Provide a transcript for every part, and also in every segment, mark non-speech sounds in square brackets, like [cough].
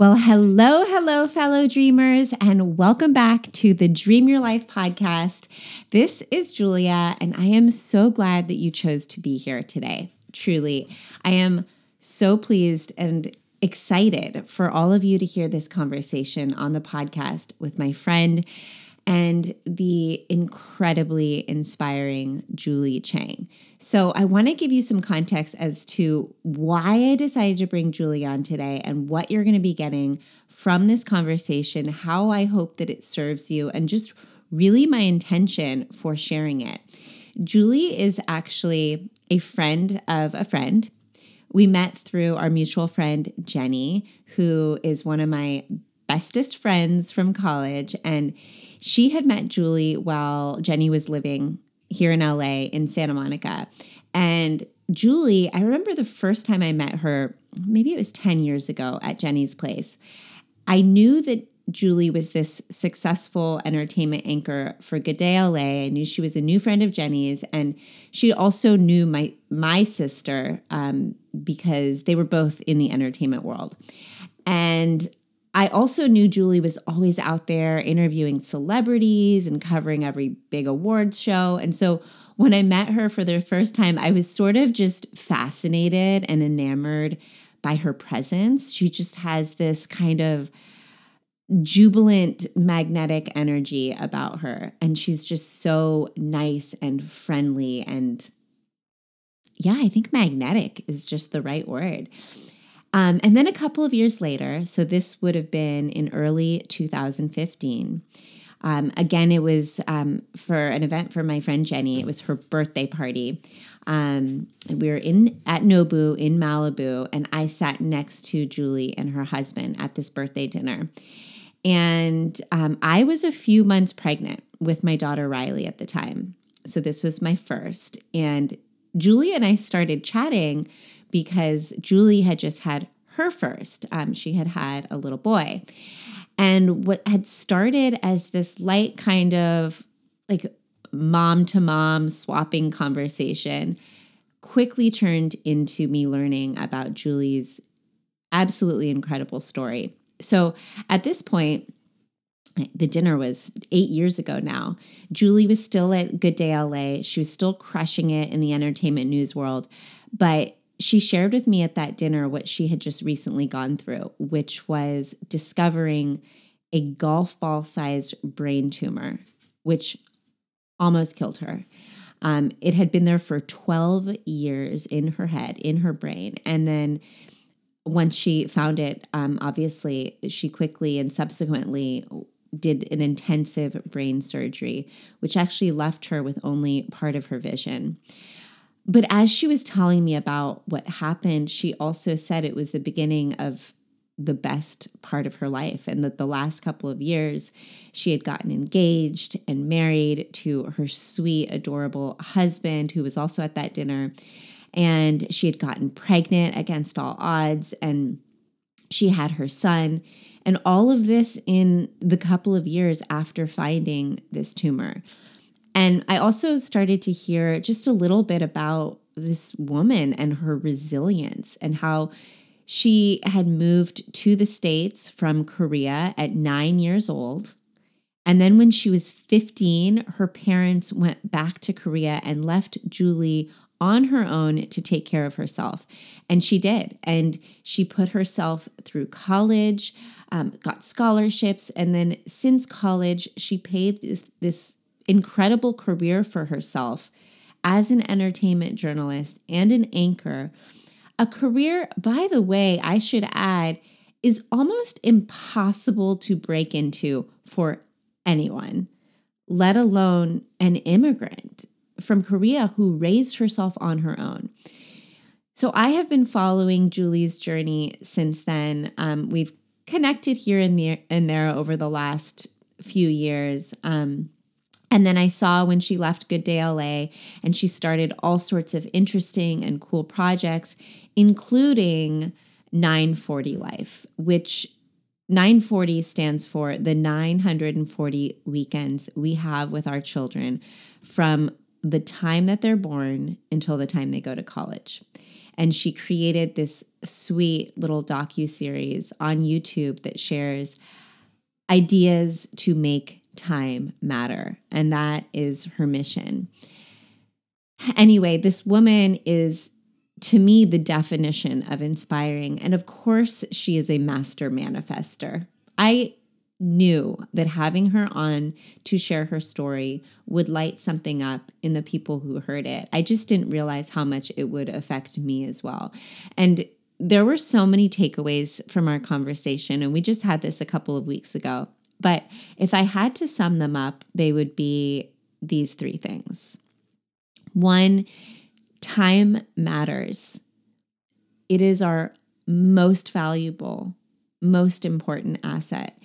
Well, hello, hello, fellow dreamers, and welcome back to the Dream Your Life podcast. This is Julia, and I am so glad that you chose to be here today. Truly, I am so pleased and excited for all of you to hear this conversation on the podcast with my friend and the incredibly inspiring Julie Chang. So, I want to give you some context as to why I decided to bring Julie on today and what you're going to be getting from this conversation, how I hope that it serves you, and just really my intention for sharing it. Julie is actually a friend of a friend. We met through our mutual friend, Jenny, who is one of my bestest friends from college. And she had met Julie while Jenny was living here in LA in Santa Monica. And Julie, I remember the first time I met her, maybe it was 10 years ago at Jenny's place. I knew that Julie was this successful entertainment anchor for Good Day LA. I knew she was a new friend of Jenny's, and she also knew my my sister um, because they were both in the entertainment world. And I also knew Julie was always out there interviewing celebrities and covering every big awards show. And so when I met her for the first time, I was sort of just fascinated and enamored by her presence. She just has this kind of jubilant magnetic energy about her. And she's just so nice and friendly. And yeah, I think magnetic is just the right word. Um, and then a couple of years later, so this would have been in early 2015. Um, again, it was um, for an event for my friend Jenny. It was her birthday party. Um, we were in at Nobu in Malibu, and I sat next to Julie and her husband at this birthday dinner. And um, I was a few months pregnant with my daughter Riley at the time. So this was my first. And Julie and I started chatting because Julie had just had her first. Um, she had had a little boy. And what had started as this light kind of like mom to mom swapping conversation quickly turned into me learning about Julie's absolutely incredible story. So at this point, the dinner was eight years ago now. Julie was still at Good Day LA. She was still crushing it in the entertainment news world. But she shared with me at that dinner what she had just recently gone through, which was discovering a golf ball sized brain tumor, which almost killed her. Um, it had been there for 12 years in her head, in her brain. And then once she found it, um, obviously, she quickly and subsequently did an intensive brain surgery, which actually left her with only part of her vision. But as she was telling me about what happened, she also said it was the beginning of the best part of her life and that the last couple of years she had gotten engaged and married to her sweet adorable husband who was also at that dinner. And she had gotten pregnant against all odds and she had her son. And all of this in the couple of years after finding this tumor and I also started to hear just a little bit about this woman and her resilience and how she had moved to the States from Korea at nine years old. And then when she was 15, her parents went back to Korea and left Julie on her own to take care of herself. And she did. And she put herself through college, um, got scholarships. And then since college, she paved this, this incredible career for herself as an entertainment journalist and an anchor. A career, by the way, I should add, is almost impossible to break into for anyone, let alone an immigrant from Korea who raised herself on her own. So I have been following Julie's journey since then. Um, we've connected here and there, and there over the last few years. Um, and then I saw when she left Good Day LA and she started all sorts of interesting and cool projects, including 940 Life, which 940 stands for the 940 weekends we have with our children from the time that they're born until the time they go to college. and she created this sweet little docu series on YouTube that shares ideas to make time matter, and that is her mission. Anyway, this woman is to me the definition of inspiring, and of course, she is a master manifester. I knew that having her on to share her story would light something up in the people who heard it. I just didn't realize how much it would affect me as well. And there were so many takeaways from our conversation, and we just had this a couple of weeks ago. But if I had to sum them up, they would be these three things. One, time matters. It is our most valuable, most important asset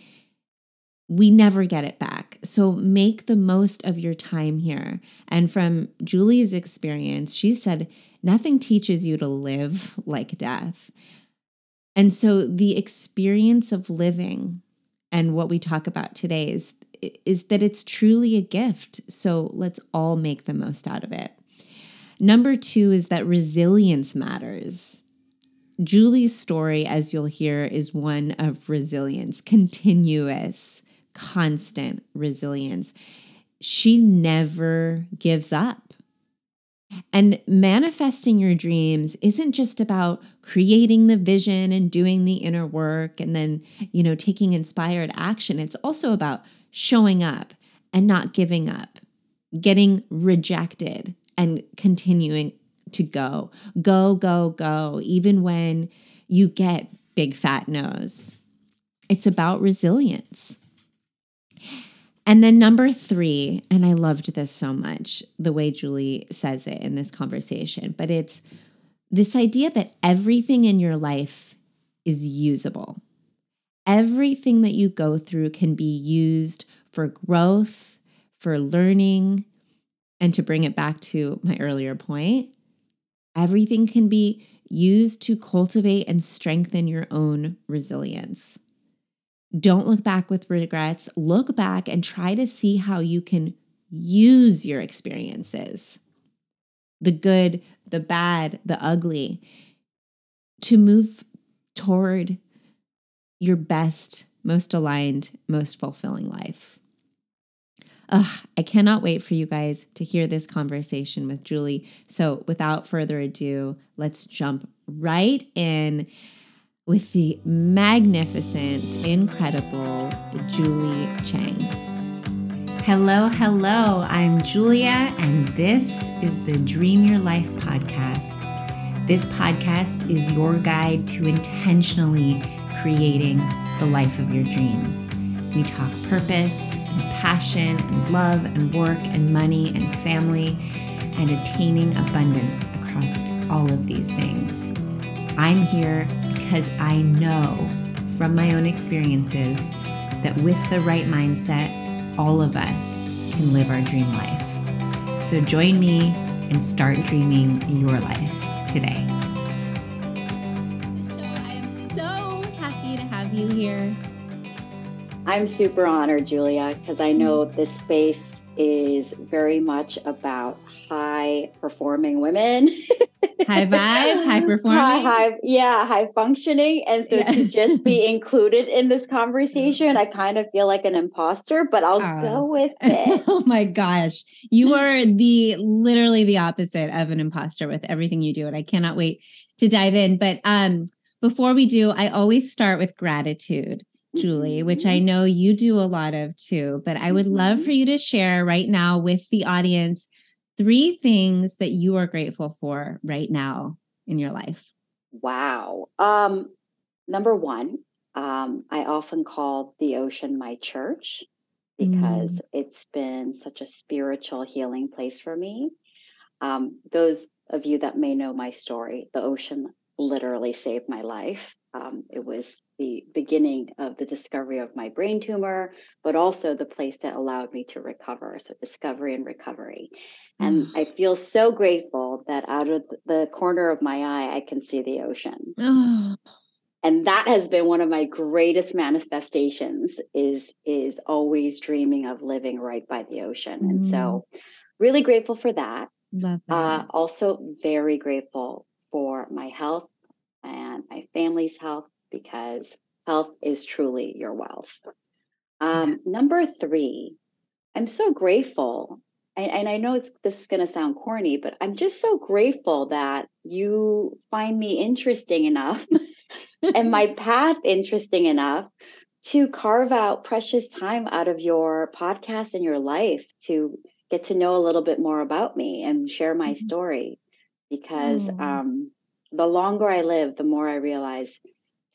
we never get it back. So make the most of your time here. And from Julie's experience, she said, nothing teaches you to live like death. And so the experience of living and what we talk about today is, is that it's truly a gift. So let's all make the most out of it. Number two is that resilience matters. Julie's story, as you'll hear, is one of resilience, continuous constant resilience. She never gives up. And manifesting your dreams isn't just about creating the vision and doing the inner work and then, you know, taking inspired action. It's also about showing up and not giving up, getting rejected and continuing to go. Go, go, go, even when you get big fat no's. It's about resilience. And then number three, and I loved this so much, the way Julie says it in this conversation, but it's this idea that everything in your life is usable. Everything that you go through can be used for growth, for learning, and to bring it back to my earlier point, everything can be used to cultivate and strengthen your own resilience. Don't look back with regrets. Look back and try to see how you can use your experiences the good, the bad, the ugly to move toward your best, most aligned, most fulfilling life. Ugh, I cannot wait for you guys to hear this conversation with Julie. So, without further ado, let's jump right in with the magnificent, incredible Julie Chang. Hello, hello. I'm Julia, and this is the Dream Your Life podcast. This podcast is your guide to intentionally creating the life of your dreams. We talk purpose and passion and love and work and money and family and attaining abundance across all of these things. I'm here because I know from my own experiences that with the right mindset, all of us can live our dream life. So join me and start dreaming your life today. I am so happy to have you here. I'm super honored, Julia, because I know mm-hmm. this space is very much about high performing women. [laughs] high vibe, high [laughs] performing. High, high, yeah, high functioning. And so yeah. to just be [laughs] included in this conversation, I kind of feel like an imposter, but I'll uh, go with [laughs] it. oh my gosh. You are the literally the opposite of an imposter with everything you do. And I cannot wait to dive in. But um before we do, I always start with gratitude. Julie, which I mm-hmm. know you do a lot of too. But I would love mm-hmm. for you to share right now with the audience three things that you are grateful for right now in your life. Wow. Um, number one, um, I often call the ocean my church because mm. it's been such a spiritual healing place for me. Um, those of you that may know my story, the ocean literally saved my life. Um, it was the beginning of the discovery of my brain tumor, but also the place that allowed me to recover. So, discovery and recovery. And I feel so grateful that out of the corner of my eye, I can see the ocean. And that has been one of my greatest manifestations is is always dreaming of living right by the ocean. Mm. And so really grateful for that. Love that. Uh, also very grateful for my health and my family's health because health is truly your wealth. Um, number three, I'm so grateful. And, and I know it's, this is going to sound corny, but I'm just so grateful that you find me interesting enough [laughs] and my path interesting enough to carve out precious time out of your podcast and your life to get to know a little bit more about me and share my mm-hmm. story because mm. um, the longer I live, the more I realize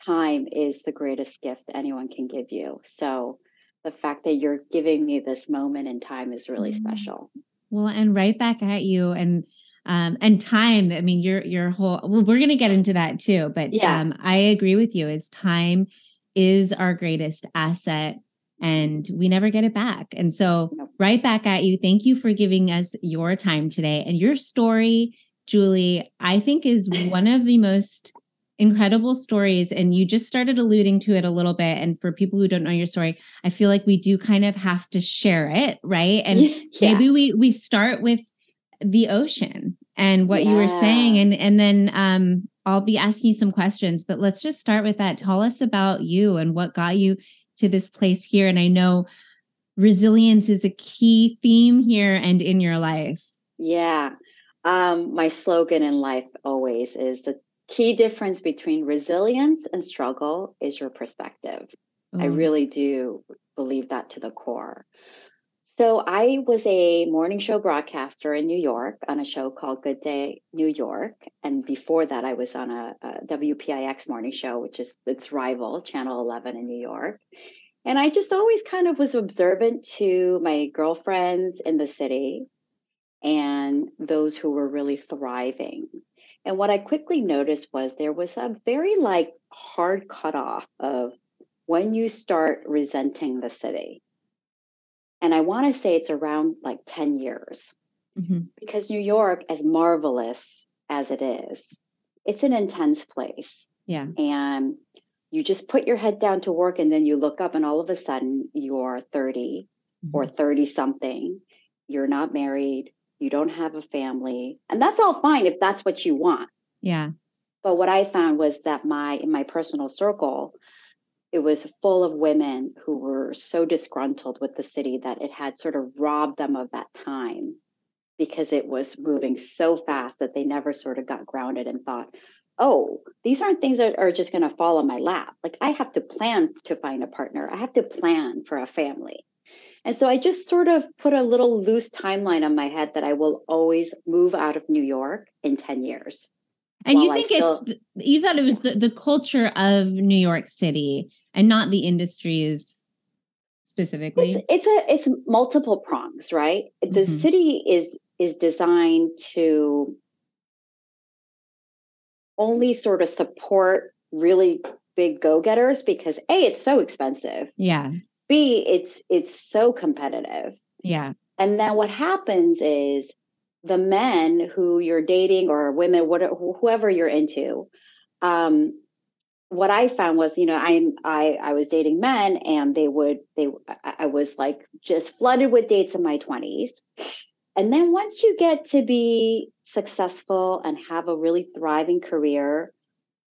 time is the greatest gift anyone can give you. So the fact that you're giving me this moment in time is really mm. special. Well, and right back at you and um, and time. I mean, your your whole. Well, we're going to get into that too, but yeah. um, I agree with you. Is time is our greatest asset and we never get it back. And so, right back at you. Thank you for giving us your time today and your story, Julie. I think is one of the most incredible stories. And you just started alluding to it a little bit. And for people who don't know your story, I feel like we do kind of have to share it, right? And [laughs] yeah. maybe we we start with the ocean and what yeah. you were saying, and and then um, I'll be asking you some questions. But let's just start with that. Tell us about you and what got you to this place here. And I know resilience is a key theme here and in your life. Yeah. Um, my slogan in life always is the key difference between resilience and struggle is your perspective. I mm. really do believe that to the core. So I was a morning show broadcaster in New York on a show called Good Day New York, and before that I was on a, a WPIX morning show, which is its rival, Channel 11 in New York. And I just always kind of was observant to my girlfriends in the city and those who were really thriving. And what I quickly noticed was there was a very like hard cutoff of when you start resenting the city and I want to say it's around like 10 years. Mm-hmm. Because New York, as marvelous as it is, it's an intense place. Yeah. And you just put your head down to work and then you look up and all of a sudden you're 30 mm-hmm. or 30 something. You're not married. You don't have a family. And that's all fine if that's what you want. Yeah. But what I found was that my in my personal circle, it was full of women who were so disgruntled with the city that it had sort of robbed them of that time because it was moving so fast that they never sort of got grounded and thought, oh, these aren't things that are just going to fall on my lap. Like I have to plan to find a partner, I have to plan for a family. And so I just sort of put a little loose timeline on my head that I will always move out of New York in 10 years. And you think still, it's you thought it was the, the culture of New York City and not the industries specifically. It's, it's a it's multiple prongs, right? The mm-hmm. city is is designed to only sort of support really big go-getters because A, it's so expensive. Yeah. B, it's it's so competitive. Yeah. And then what happens is the men who you're dating or women, whatever, whoever you're into, um, what I found was, you know, I'm I I was dating men, and they would they I was like just flooded with dates in my twenties, and then once you get to be successful and have a really thriving career,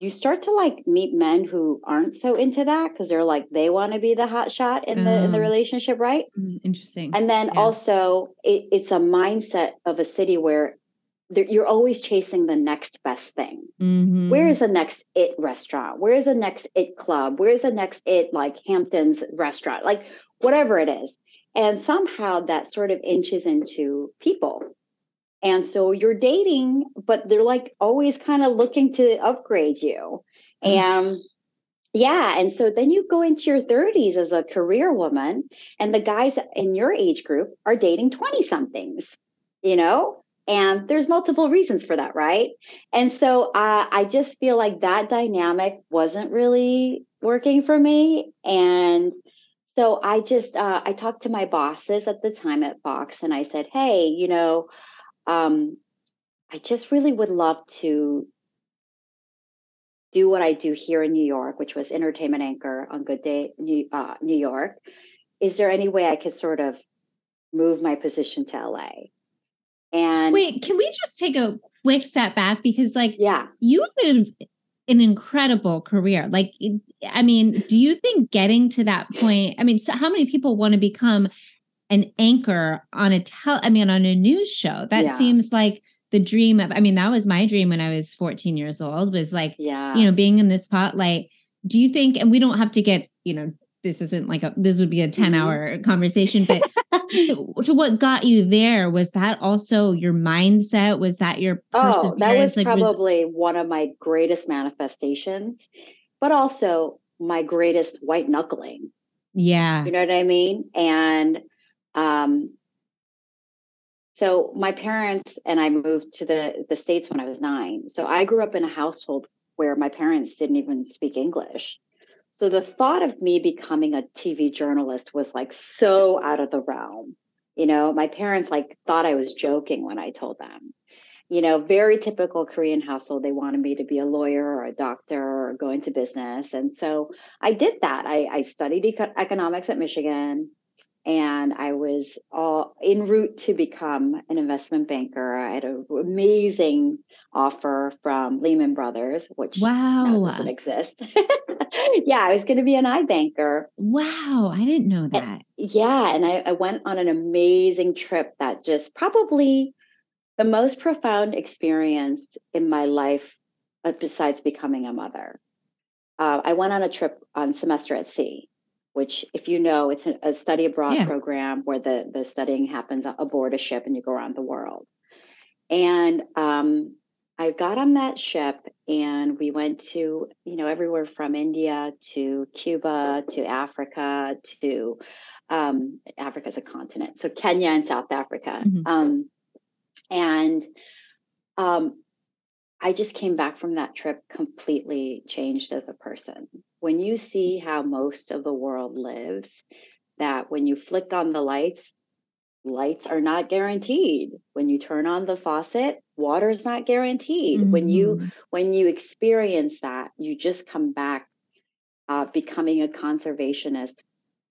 you start to like meet men who aren't so into that because they're like they want to be the hot shot in the in the oh. relationship right? Mm, interesting. And then yeah. also it, it's a mindset of a city where you're always chasing the next best thing. Mm-hmm. where is the next it restaurant? Where is the next it club? Where is the next it like hamptons restaurant? Like whatever it is. And somehow that sort of inches into people and so you're dating, but they're like always kind of looking to upgrade you. And yeah. And so then you go into your 30s as a career woman, and the guys in your age group are dating 20 somethings, you know? And there's multiple reasons for that, right? And so uh, I just feel like that dynamic wasn't really working for me. And so I just, uh, I talked to my bosses at the time at Fox and I said, hey, you know, um, I just really would love to do what I do here in New York, which was entertainment anchor on Good Day New, uh, New York. Is there any way I could sort of move my position to LA? And wait, can we just take a quick step back because like yeah you have an incredible career like i mean do you think getting to that point i mean so how many people want to become an anchor on a tell i mean on a news show. That yeah. seems like the dream of i mean that was my dream when i was 14 years old was like yeah. you know being in the spotlight. Do you think and we don't have to get you know this isn't like a this would be a 10 mm-hmm. hour conversation but [laughs] to, to, what got you there? Was that also your mindset? Was that your oh that was like, probably was, one of my greatest manifestations but also my greatest white knuckling. Yeah. You know what i mean? And um so my parents and i moved to the the states when i was nine so i grew up in a household where my parents didn't even speak english so the thought of me becoming a TV journalist was like so out of the realm. You know, my parents like thought I was joking when I told them. You know, very typical Korean household. They wanted me to be a lawyer or a doctor or go into business. And so I did that. I, I studied eco- economics at Michigan and I was all en route to become an investment banker. I had an amazing offer from Lehman Brothers, which wow doesn't exist. [laughs] yeah, I was going to be an iBanker. Wow, I didn't know that. And, yeah, and I, I went on an amazing trip that just probably the most profound experience in my life, uh, besides becoming a mother. Uh, I went on a trip on semester at sea which if you know it's a, study abroad yeah. program where the the studying happens aboard a ship and you go around the world and um, i got on that ship and we went to you know everywhere from india to cuba to africa to um, africa is a continent so kenya and south africa mm-hmm. um, and um, I just came back from that trip completely changed as a person. When you see how most of the world lives, that when you flick on the lights, lights are not guaranteed. When you turn on the faucet, water is not guaranteed. Mm-hmm. When you mm-hmm. when you experience that, you just come back uh, becoming a conservationist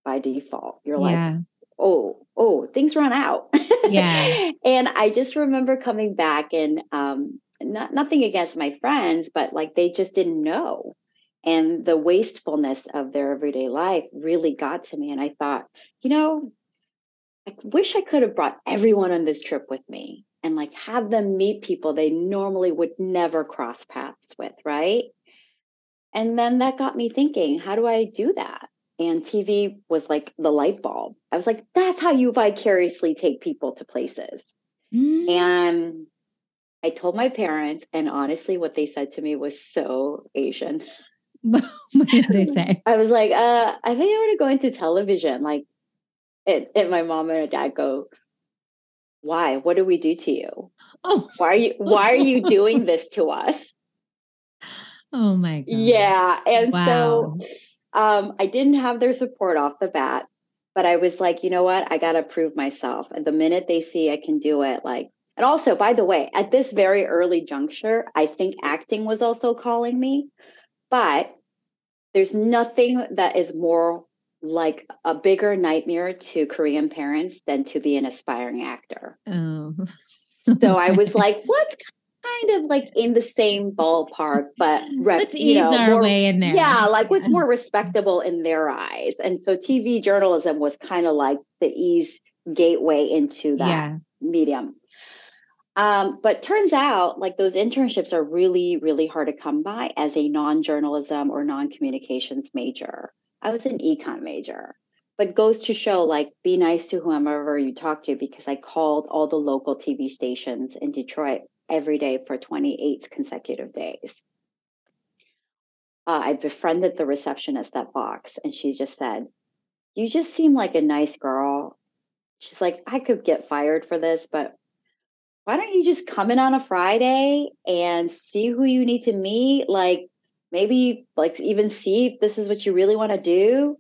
by default. You're yeah. like, oh, oh, things run out. [laughs] Yeah. and I just remember coming back and um, not nothing against my friends, but like they just didn't know. And the wastefulness of their everyday life really got to me. And I thought, you know, I wish I could have brought everyone on this trip with me and like have them meet people they normally would never cross paths with, right? And then that got me thinking, how do I do that? And TV was like the light bulb. I was like, that's how you vicariously take people to places. Mm. And I told my parents, and honestly, what they said to me was so Asian. [laughs] [laughs] what did they say? I was like, uh, I think I want to go into television. Like, and, and my mom and my dad go, why? What do we do to you? Oh, why are you? Why are you doing this to us? [laughs] Oh my god! Yeah, and wow. so um, I didn't have their support off the bat, but I was like, you know what? I got to prove myself. And the minute they see I can do it, like and also, by the way, at this very early juncture, I think acting was also calling me. But there's nothing that is more like a bigger nightmare to Korean parents than to be an aspiring actor. Oh. so I was [laughs] like, what's kind of like in the same ballpark, but [laughs] let's ease know, our more, way in there. Yeah, like what's more respectable in their eyes. And so TV journalism was kind of like the ease gateway into that yeah. medium. Um, but turns out like those internships are really, really hard to come by as a non-journalism or non-communications major. I was an econ major, but goes to show like be nice to whomever you talk to because I called all the local TV stations in Detroit every day for 28 consecutive days. Uh, I befriended the receptionist at Fox, and she just said, "You just seem like a nice girl." She's like, "I could get fired for this, but why don't you just come in on a Friday and see who you need to meet? Like maybe like even see if this is what you really want to do.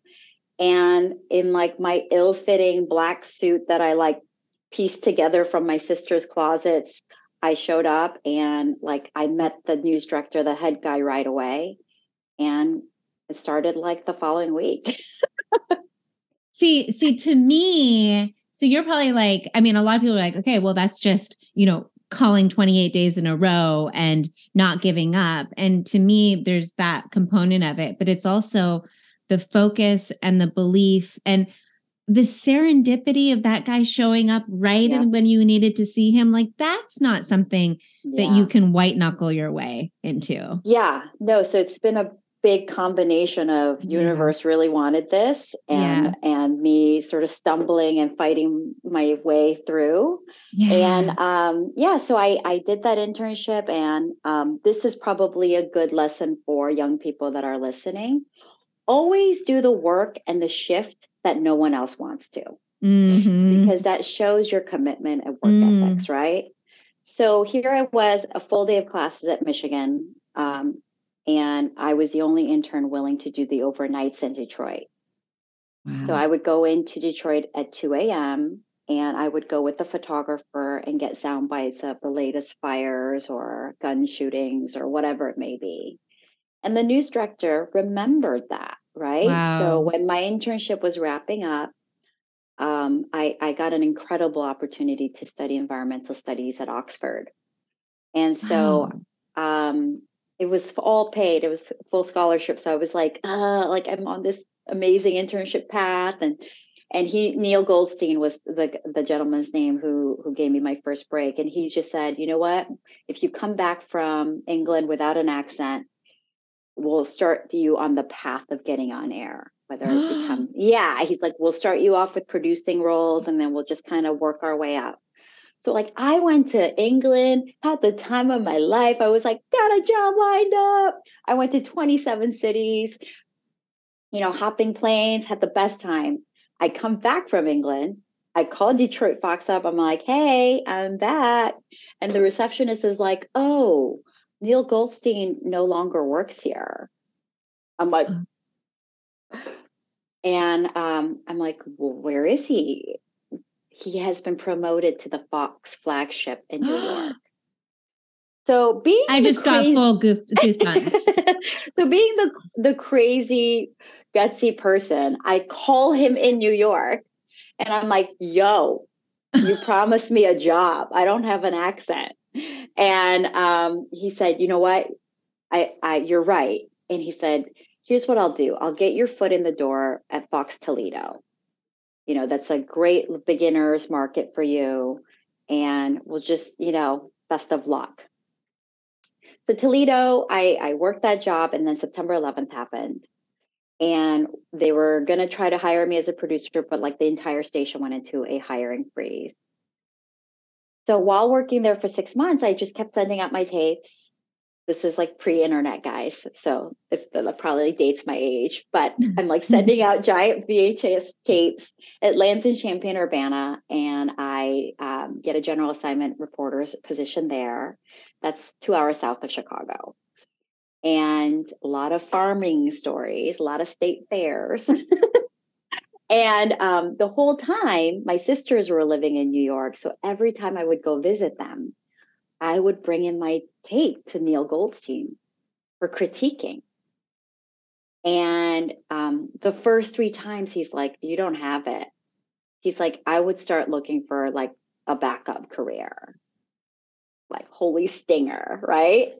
And in like my ill-fitting black suit that I like pieced together from my sister's closets, I showed up and like I met the news director, the head guy right away. And it started like the following week. [laughs] see, see, to me, so you're probably like, I mean, a lot of people are like, okay, well, that's just, you know, calling 28 days in a row and not giving up. And to me, there's that component of it, but it's also the focus and the belief and the serendipity of that guy showing up right yeah. when you needed to see him. Like that's not something yeah. that you can white knuckle your way into. Yeah. No. So it's been a big combination of universe yeah. really wanted this and yeah. and me sort of stumbling and fighting my way through yeah. and um yeah so i i did that internship and um this is probably a good lesson for young people that are listening always do the work and the shift that no one else wants to mm-hmm. because that shows your commitment and work mm. ethics right so here i was a full day of classes at michigan um, and I was the only intern willing to do the overnights in Detroit. Wow. So I would go into Detroit at 2 a.m. and I would go with the photographer and get sound bites of the latest fires or gun shootings or whatever it may be. And the news director remembered that, right? Wow. So when my internship was wrapping up, um, I, I got an incredible opportunity to study environmental studies at Oxford. And so wow. um, it was all paid. It was full scholarship. So I was like, uh, like I'm on this amazing internship path. And and he Neil Goldstein was the the gentleman's name who who gave me my first break. And he just said, you know what? If you come back from England without an accent, we'll start you on the path of getting on air. Whether it [gasps] become yeah, he's like, we'll start you off with producing roles and then we'll just kind of work our way up. So like I went to England, had the time of my life. I was like, got a job lined up. I went to 27 cities, you know, hopping planes, had the best time. I come back from England. I called Detroit Fox up. I'm like, hey, I'm back. And the receptionist is like, oh, Neil Goldstein no longer works here. I'm like, [gasps] and um, I'm like, well, where is he? He has been promoted to the Fox flagship in New York. [gasps] So being I just crazy, got full goosebumps. [laughs] so being the the crazy gutsy person, I call him in New York and I'm like, "Yo, you [laughs] promised me a job. I don't have an accent." And um, he said, "You know what? I, I you're right." And he said, "Here's what I'll do. I'll get your foot in the door at Fox Toledo." You know that's a great beginners market for you. And we'll just you know best of luck. So toledo i i worked that job and then september 11th happened. And they were going to try to hire me as a producer but like the entire station went into a hiring freeze. So while working there for six months i just kept sending out my tapes this is like pre-internet guys so it, that probably dates my age but i'm like sending out giant vhs tapes it lands in champaign urbana and i um, get a general assignment reporter's position there. That's two hours south of chicago. And a lot of farming stories a lot of state fairs. [laughs] And um, the whole time my sisters were living in new york so every time i would go visit them I would bring in my tape to Neil Goldstein for critiquing. And um, the first three times he's like, You don't have it. He's like, I would start looking for like a backup career, like holy stinger, right?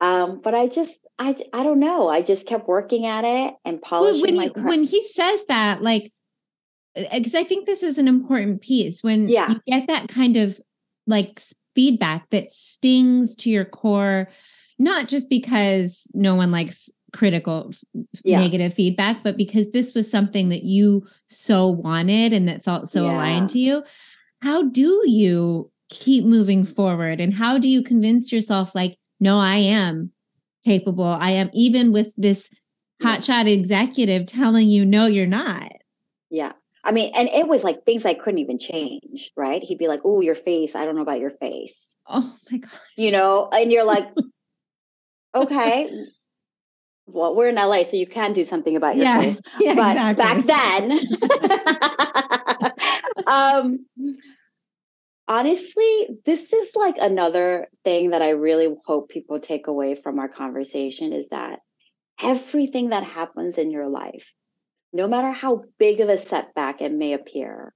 Um, but I just, I, I don't know. I just kept working at it and polishing when, my. When he says that, like, because I think this is an important piece when yeah. you get that kind of like feedback that stings to your core, not just because no one likes critical yeah. negative feedback, but because this was something that you so wanted and that felt so yeah. aligned to you. How do you keep moving forward? And how do you convince yourself, like, no, I am capable? I am, even with this hotshot executive telling you, no, you're not. Yeah. I mean, and it was like things I couldn't even change, right? He'd be like, "Oh, your face. I don't know about your face." Oh my gosh. You know, and you're like, [laughs] "Okay, well, we're in LA, so you can do something about your yeah, face." [laughs] Yeah, but exactly. back then, [laughs] um, honestly, this is like another thing that I really hope people take away from our conversation is that everything that happens in your life no matter how big of a setback it may appear,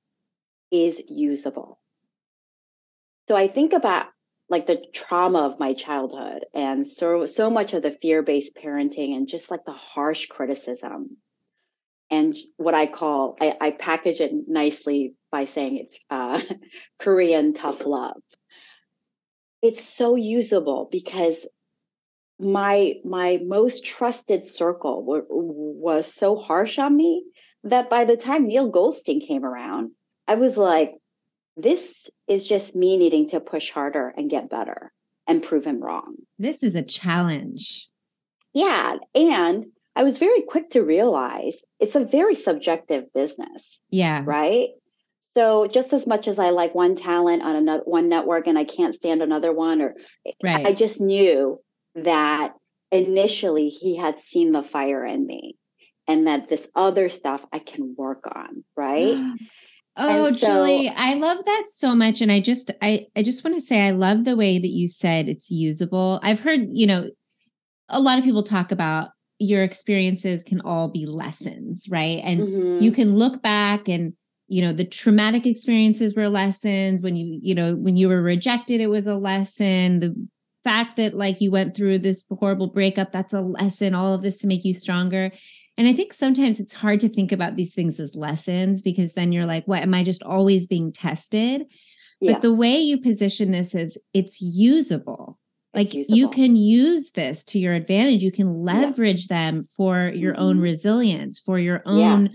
is usable. So I think about like the trauma of my childhood and so so much of the fear-based parenting and just like the harsh criticism and what I call I, I package it nicely by saying it's uh, [laughs] Korean tough love. It's so usable because my my most trusted circle w- was so harsh on me that by the time Neil Goldstein came around, I was like, this is just me needing to push harder and get better and prove him wrong. This is a challenge. Yeah. And I was very quick to realize it's a very subjective business. Yeah. Right. So just as much as I like one talent on another one network and I can't stand another one, or right. I just knew that initially he had seen the fire in me and that this other stuff I can work on. Right. [gasps] Oh, so, Julie, I love that so much. And I just, I, I just want to say, I love the way that you said it's usable. I've heard, you know, a lot of people talk about your experiences can all be lessons, right? And mm-hmm. you can look back and, you know, the traumatic experiences were lessons. When you, you know, when you were rejected, it was a lesson. The fact that like you went through this horrible breakup, that's a lesson, all of this to make you stronger. And I think sometimes it's hard to think about these things as lessons because then you're like, what am I just always being tested? Yeah. But the way you position this is it's usable. Like usable. you can use this to your advantage. You can leverage yeah. them for your mm-hmm. own resilience, for your own yeah.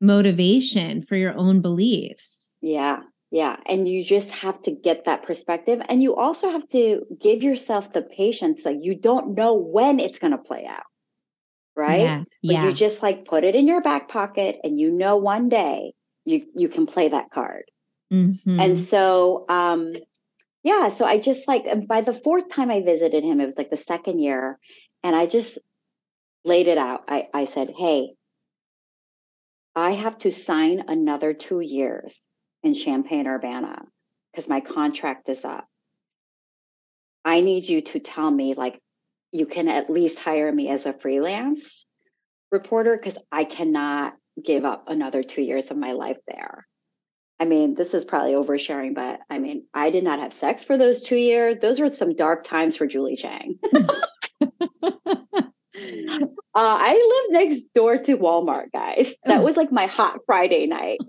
motivation, for your own beliefs. Yeah. Yeah. And you just have to get that perspective. And you also have to give yourself the patience that you don't know when it's going to play out right? Yeah. But yeah. you just like put it in your back pocket and you know one day you you can play that card. Mm-hmm. And so um yeah, so I just like by the fourth time I visited him, it was like the second year, and I just laid it out. I, I said, Hey, I have to sign another two years in Champaign Urbana because my contract is up. I need you to tell me like you can at least hire me as a freelance reporter because I cannot give up another two years of my life there. I mean, this is probably oversharing, but I mean, I did not have sex for those two years. Those were some dark times for Julie Chang. [laughs] uh, I lived next door to Walmart, guys. That was like my hot Friday night. [laughs]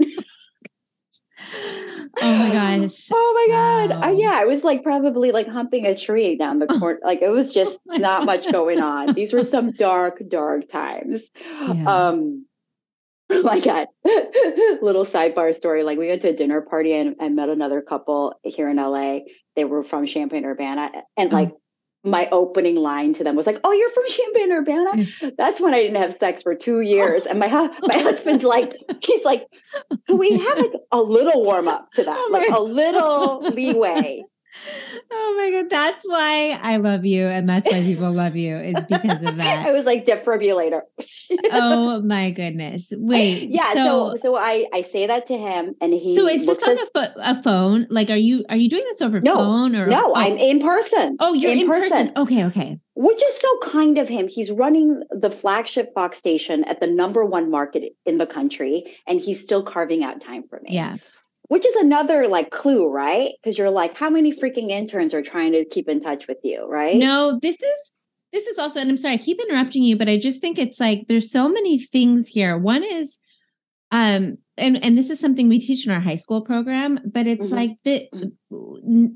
[laughs] Oh my gosh. Oh my God. Wow. Uh, yeah, I was like probably like humping a tree down the [laughs] court. like it was just oh not God. [laughs] much going on. These were some dark, dark times. Yeah. Um oh my God. Little sidebar story. Like we went to a dinner party and I met another couple here in LA. They were from Champaign Urbana. And like oh my opening line to them was like, "Oh, you're from Champaign Urbana." That's when I didn't have sex for two years, and my [laughs] my husband's like, he's like, "Can "We have like a little warm up to that, [laughs] oh like a little [laughs] leeway." Oh my god, that's why I love you, and that's why people love you is because of that. [laughs] I was like defibrillator. [laughs] oh my goodness! Wait, yeah. So, so, so I I say that to him, and he. So is this on a, fo- a, phone? Like, are you are you doing this over no, phone or no? Oh. I'm in person. Oh, you're in, in person. person. Okay, okay. Which is so kind of him. He's running the flagship Fox station at the number one market in the country, and he's still carving out time for me. Yeah which is another like clue, right? Because you're like, how many freaking interns are trying to keep in touch with you, right? No, this is this is also, and I'm sorry, I keep interrupting you, but I just think it's like there's so many things here. One is um and and this is something we teach in our high school program, but it's mm-hmm. like the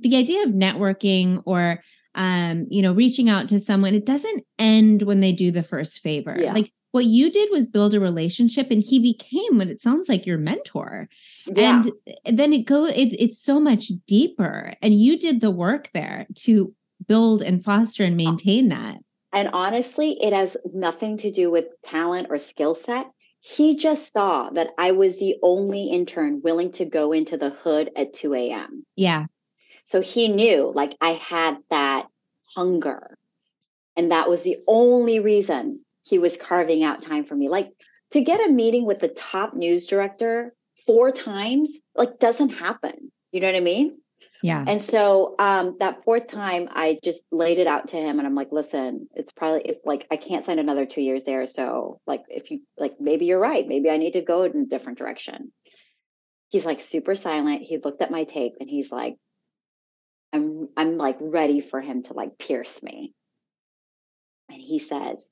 the idea of networking or um you know reaching out to someone it doesn't end when they do the first favor yeah. like what you did was build a relationship and he became what it sounds like your mentor. Yeah. and then it go it, it's so much deeper. And you did the work there to build and foster and maintain that. And honestly it has nothing to do with talent or skill set. He just saw that i was the only intern willing to go into the hood at 2 a.m yeah. So he knew like i had that hunger. And that was the only reason he was carving out time for me. Like to get a meeting with the top news director four times, like doesn't happen. You know what I mean? Yeah. And so um, that fourth time, I just laid it out to him, and I'm like, "Listen, it's probably if like I can't sign another two years there. So like, if you like, maybe you're right. Maybe I need to go in a different direction." He's like super silent. He looked at my tape, and he's like, I'm I'm like ready for him to like pierce me. And he says,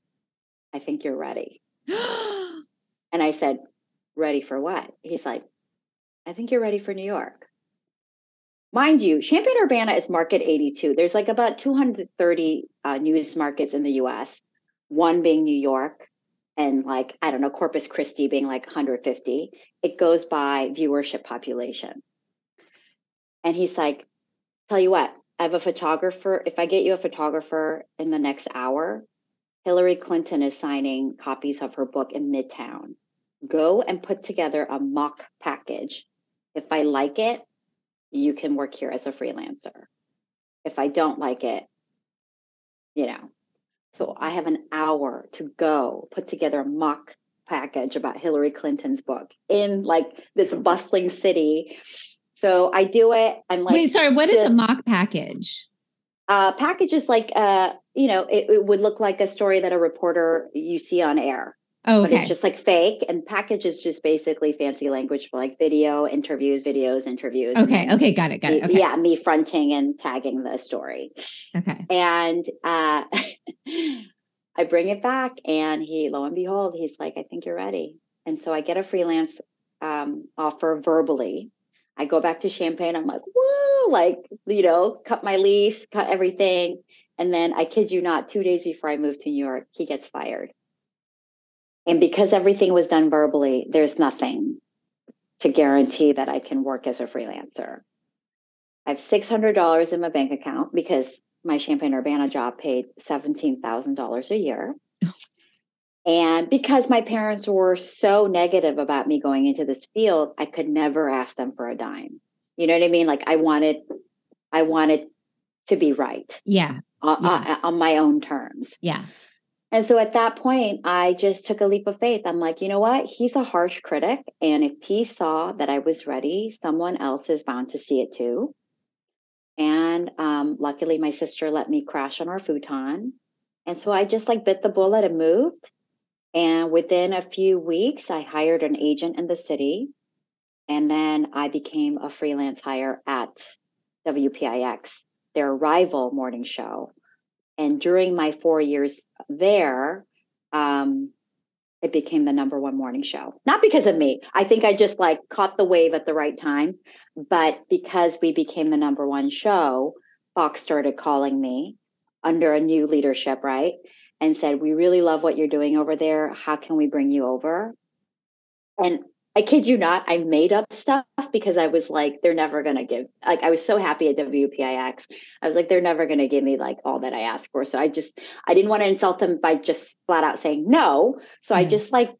I think you're ready. [gasps] and I said, Ready for what? He's like, I think you're ready for New York. Mind you, Champaign Urbana is market 82. There's like about 230 uh, news markets in the US, one being New York, and like, I don't know, Corpus Christi being like 150. It goes by viewership population. And he's like, Tell you what, I have a photographer. If I get you a photographer in the next hour, Hillary Clinton is signing copies of her book in Midtown. Go and put together a mock package. If I like it, you can work here as a freelancer. If I don't like it, you know. So I have an hour to go put together a mock package about Hillary Clinton's book in like this bustling city so I do it. I'm like, wait, sorry, what is a mock package? Uh, package is like, uh, you know, it, it, would look like a story that a reporter you see on air. Oh, okay. But it's just like fake, and package is just basically fancy language for like video interviews, videos, interviews. Okay, okay, got it, got it. Okay. Yeah, me fronting and tagging the story. Okay. And uh, [laughs] I bring it back, and he, lo and behold, he's like, "I think you're ready." And so I get a freelance um, offer verbally I go back to Champaign. I'm like, whoa, like, you know, cut my lease, cut everything. And then I kid you not, two days before I moved to New York, he gets fired. And because everything was done verbally, there's nothing to guarantee that I can work as a freelancer. I have $600 in my bank account because my Champaign Urbana job paid $17,000 a year. [laughs] And because my parents were so negative about me going into this field, I could never ask them for a dime. You know what I mean? Like I wanted, I wanted to be right. Yeah. On, yeah. on my own terms. Yeah. And so at that point, I just took a leap of faith. I'm like, you know what? He's a harsh critic. And if he saw that I was ready, someone else is bound to see it too. And um, luckily, my sister let me crash on our futon. And so I just like bit the bullet and moved. And within a few weeks, I hired an agent in the city. And then I became a freelance hire at WPIX, their rival morning show. And during my four years there, um, it became the number one morning show. Not because of me. I think I just like caught the wave at the right time. But because we became the number one show, Fox started calling me under a new leadership, right? and said, We really love what you're doing over there. How can we bring you over? And I kid you not, I made up stuff because I was like, they're never going to give, like, I was so happy at WPIX. I was like, they're never going to give me like all that I asked for. So I just, I didn't want to insult them by just flat out saying no. So mm I just like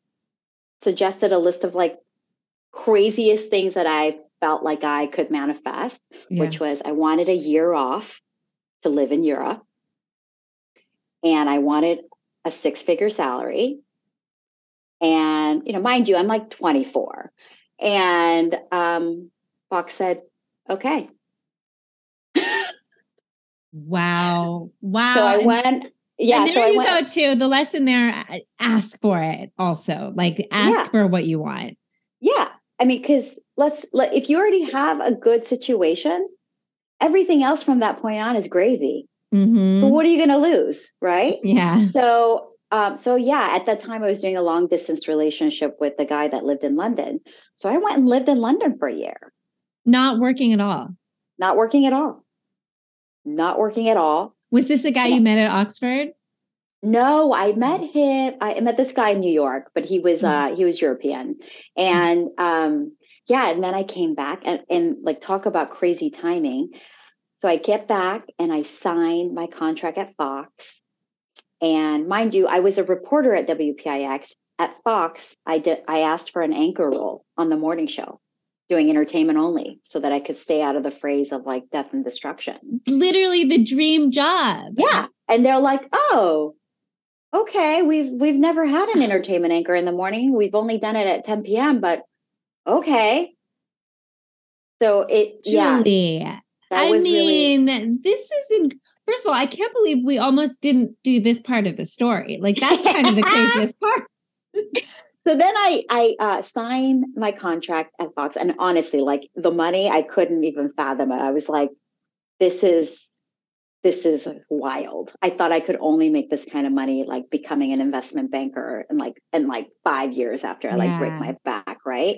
suggested a list of like craziest things that I felt like I could manifest, yeah. which was I wanted a year off to live in Europe and I wanted a six figure salary. And, you know, mind you, I'm like 24. And um, Fox said, okay. wow. Wow. So I went. Yeah. And there so you went, go to the lesson there. Ask for it also. Like ask yeah. for what you want. Yeah. I mean, because let's, let, if you already have a good situation, everything else from that point on is gravy. Mm-hmm. But what are you going to lose, right? Yeah. So, um, so yeah, at that time I was doing a long distance relationship with the guy that lived in London. So I went and lived in London for a year. Not working at all. Not working at all. Not working at all. Was this a guy you met at Oxford? No, I met him. I met this guy in New York, but he was mm-hmm. uh he was European. And um yeah, and then I came back and and like talk about crazy timing. So I get back and I signed my contract at Fox. And mind you, I was a reporter at WPIX. At Fox, I did I asked for an anchor role on the morning show, doing entertainment only, so that I could stay out of the phrase of like death and destruction. Literally the dream job. Yeah. And they're like, oh, okay, we've we've never had an entertainment anchor in the morning. We've only done it at 10 p.m., but okay. So it Julie, yeah. That I mean, really... this isn't. First of all, I can't believe we almost didn't do this part of the story. Like that's kind of the [laughs] craziest part. so then I I uh, signed my contract at Fox, and honestly, like the money, I couldn't even fathom it. I was like, this is this is wild. I thought I could only make this kind of money like becoming an investment banker and like in like five years after I yeah. like break my back, right?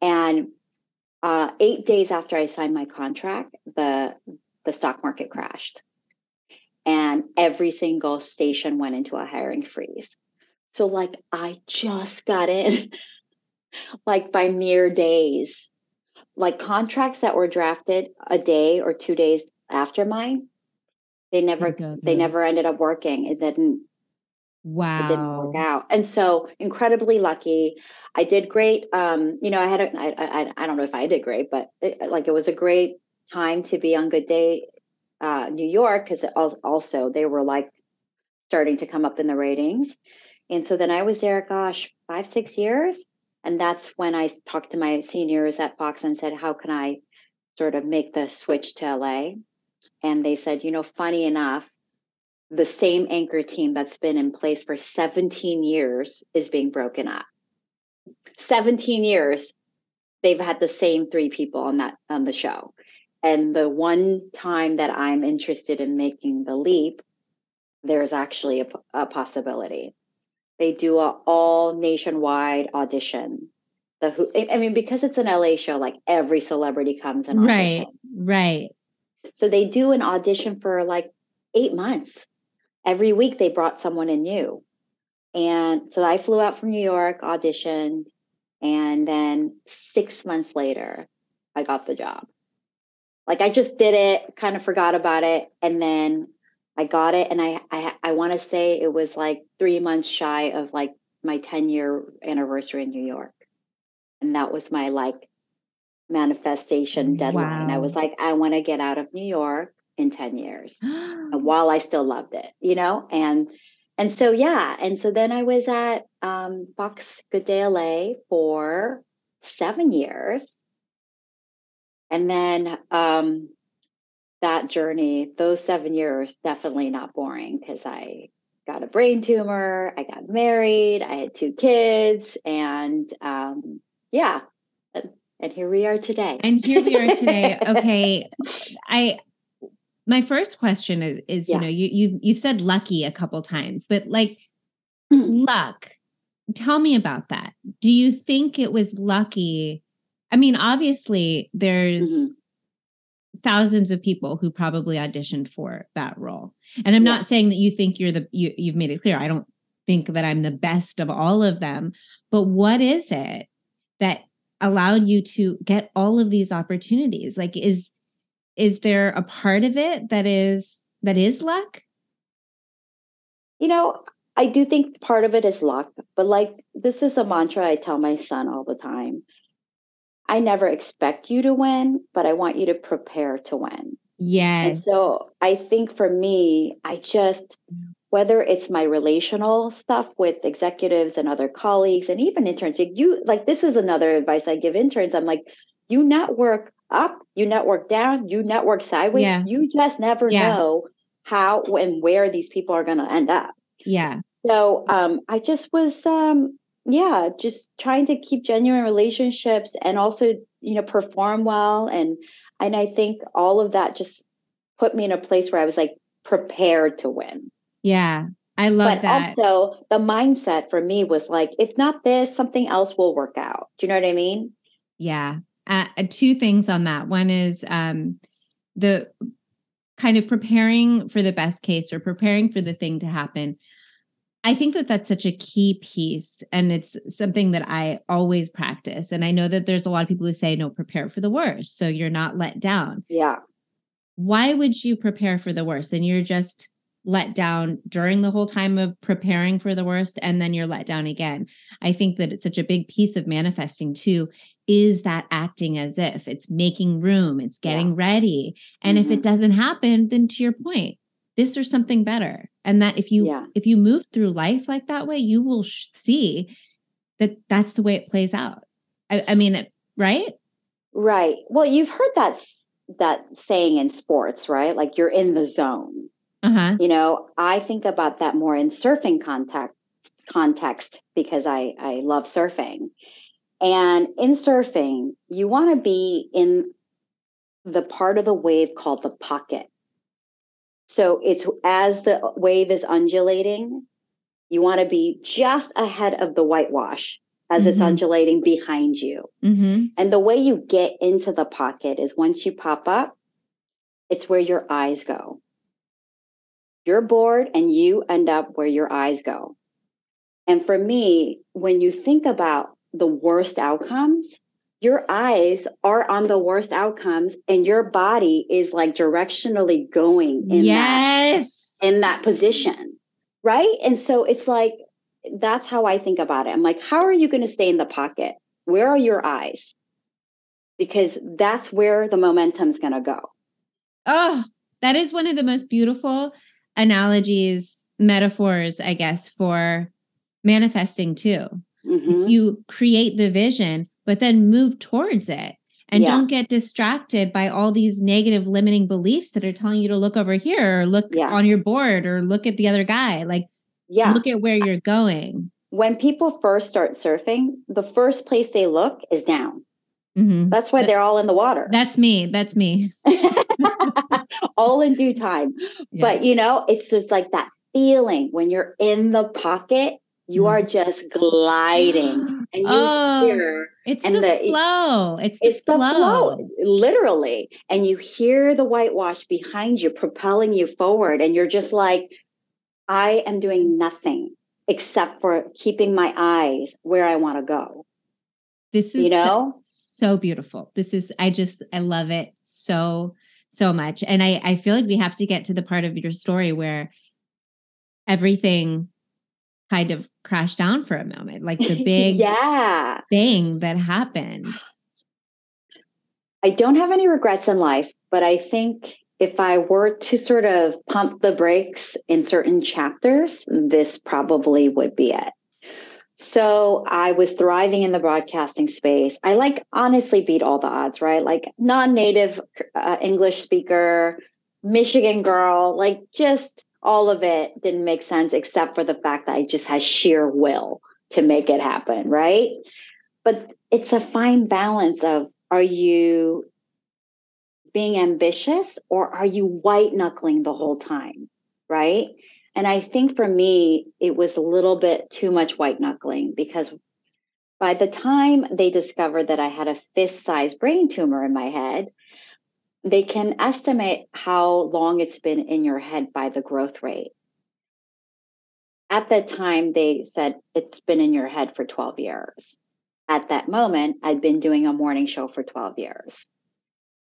And uh, eight days after I signed my contract, the the stock market crashed, and every single station went into a hiring freeze. So like I just got in, [laughs] like by mere days, like contracts that were drafted a day or two days after mine they never they never ended up working. It didn't Wow. It didn't work out. And so incredibly lucky. I did great. Um, you know, I had a, I, I, I don't know if I did great, but it, like it was a great time to be on Good Day uh, New York because also they were like starting to come up in the ratings. And so then I was there, gosh, five, six years. And that's when I talked to my seniors at Fox and said, how can I sort of make the switch to LA? and they said, you know, funny enough, the same anchor team that's been in place for 17 years is being broken up. 17 years they've had the same three people on that on the show. And the one time that I'm interested in making the leap, there's actually a, a possibility. They do a all nationwide audition. The who I mean, because it's an LA show, like every celebrity comes and right, right. So they do an audition for like eight months. Every week they brought someone in new. And so I flew out from New York, auditioned, and then six months later, I got the job. Like I just did it, kind of forgot about it, and then I got it. And I I, I want to say it was like three months shy of like my 10 year anniversary in New York. And that was my like manifestation deadline. Wow. I was like, I want to get out of New York in 10 years [gasps] while I still loved it, you know? And and so yeah, and so then I was at um, Fox Good Day LA for seven years. And then um, that journey, those seven years, definitely not boring because I got a brain tumor, I got married, I had two kids, and um, yeah, and here we are today. And here we are today. [laughs] okay. I my first question is, is yeah. you know, you you you've said lucky a couple times, but like mm. luck. Tell me about that. Do you think it was lucky? I mean, obviously there's mm-hmm. thousands of people who probably auditioned for that role. And I'm yeah. not saying that you think you're the you, you've made it clear. I don't think that I'm the best of all of them, but what is it that allowed you to get all of these opportunities like is is there a part of it that is that is luck you know i do think part of it is luck but like this is a mantra i tell my son all the time i never expect you to win but i want you to prepare to win. Yes. and so i think for me i just whether it's my relational stuff with executives and other colleagues and even interns you like this is another advice i give interns. I'm like you network up you network down you network sideways. Yeah. you just never yeah. know how and where these people are going to end up. Yeah. So um i just was um yeah just trying to keep genuine relationships and also you know perform well and and i think all of that just put me in a place where i was like prepared to win yeah. I love but that. Also, the mindset for me was like, if not this, something else will work out. Do you know what I mean? Yeah. Uh, uh, two things on that. One is um, the kind of preparing for the best case or preparing for the thing to happen. I think that that's such a key piece, and it's something that I always practice. And I know that there's a lot of people who say, no, prepare for the worst. So you're not let down. Yeah. Why would you prepare for the worst? And you're just let down during the whole time of preparing for the worst and then you're let down again. I think that it's such a big piece of manifesting too is that acting as if it's making room, it's getting yeah. ready. And mm-hmm. if it mm-hmm. doesn't happen, then to your point, this or something better. And that if you yeah. if you move through life like that way, you will sh- see that that's the way it plays out. I, I mean, right? Right. Well, you've heard that that saying in sports, right? Like you're in the zone uh-huh. You know, I think about that more in surfing context context because I I love surfing. And in surfing, you want to be in the part of the wave called the pocket. So it's as the wave is undulating, you want to be just ahead of the whitewash as mm-hmm. it's undulating behind you. Mm-hmm. And the way you get into the pocket is once you pop up, it's where your eyes go. Your board and you end up where your eyes go. And for me, when you think about the worst outcomes, your eyes are on the worst outcomes and your body is like directionally going in yes. that in that position. Right? And so it's like that's how I think about it. I'm like, how are you going to stay in the pocket? Where are your eyes? Because that's where the momentum's going to go. Oh, that is one of the most beautiful analogies, metaphors, I guess, for manifesting too. Mm-hmm. You create the vision, but then move towards it and yeah. don't get distracted by all these negative limiting beliefs that are telling you to look over here or look yeah. on your board or look at the other guy. Like, yeah. look at where you're going. When people first start surfing, the first place they look is down. Mm-hmm. That's why they're all in the water. That's me. That's me. [laughs] all in due time. Yeah. But you know, it's just like that feeling when you're in the pocket, you mm-hmm. are just gliding [gasps] and you oh, hear it's and the, the flow. It's, the, flow. flow, literally. And you hear the whitewash behind you propelling you forward, and you're just like, I am doing nothing except for keeping my eyes where I want to go. This is you know so, so beautiful. This is I just I love it so so much. And I I feel like we have to get to the part of your story where everything kind of crashed down for a moment, like the [laughs] big yeah thing that happened. I don't have any regrets in life, but I think if I were to sort of pump the brakes in certain chapters, this probably would be it. So I was thriving in the broadcasting space. I like honestly beat all the odds, right? Like non native uh, English speaker, Michigan girl, like just all of it didn't make sense except for the fact that I just had sheer will to make it happen, right? But it's a fine balance of are you being ambitious or are you white knuckling the whole time? Right. And I think for me, it was a little bit too much white knuckling because by the time they discovered that I had a fist sized brain tumor in my head, they can estimate how long it's been in your head by the growth rate. At that time, they said it's been in your head for 12 years. At that moment, I'd been doing a morning show for 12 years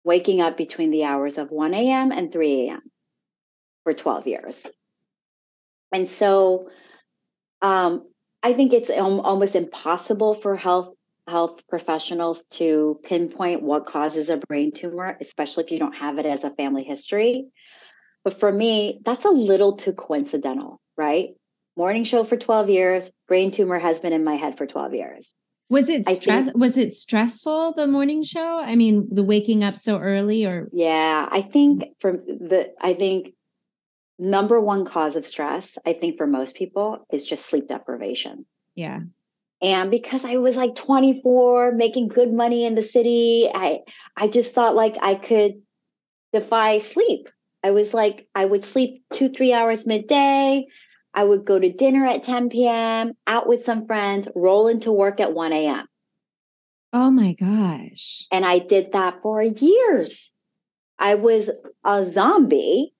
waking up between the hours of 1 a.m. and 3 a.m. for 12 years. And so um, I think it's almost impossible for health health professionals to pinpoint what causes a brain tumor, especially if you don't have it as a family history. But for me, that's a little too coincidental, right? Morning show for 12 years, brain tumor has been in my head for 12 years. Was it stress? Think, was it stressful the morning show? I mean, the waking up so early, or yeah, I think for the I think number one cause of stress, I think for most people is just sleep deprivation. Yeah. And because I was like 24, making good money in the city, I I just thought like I could defy sleep. I was like I would sleep two three hours midday, I would go to dinner at 10 p.m., out with some friends, roll into work at 1 a.m. Oh my gosh. And I did that for years. I was a zombie,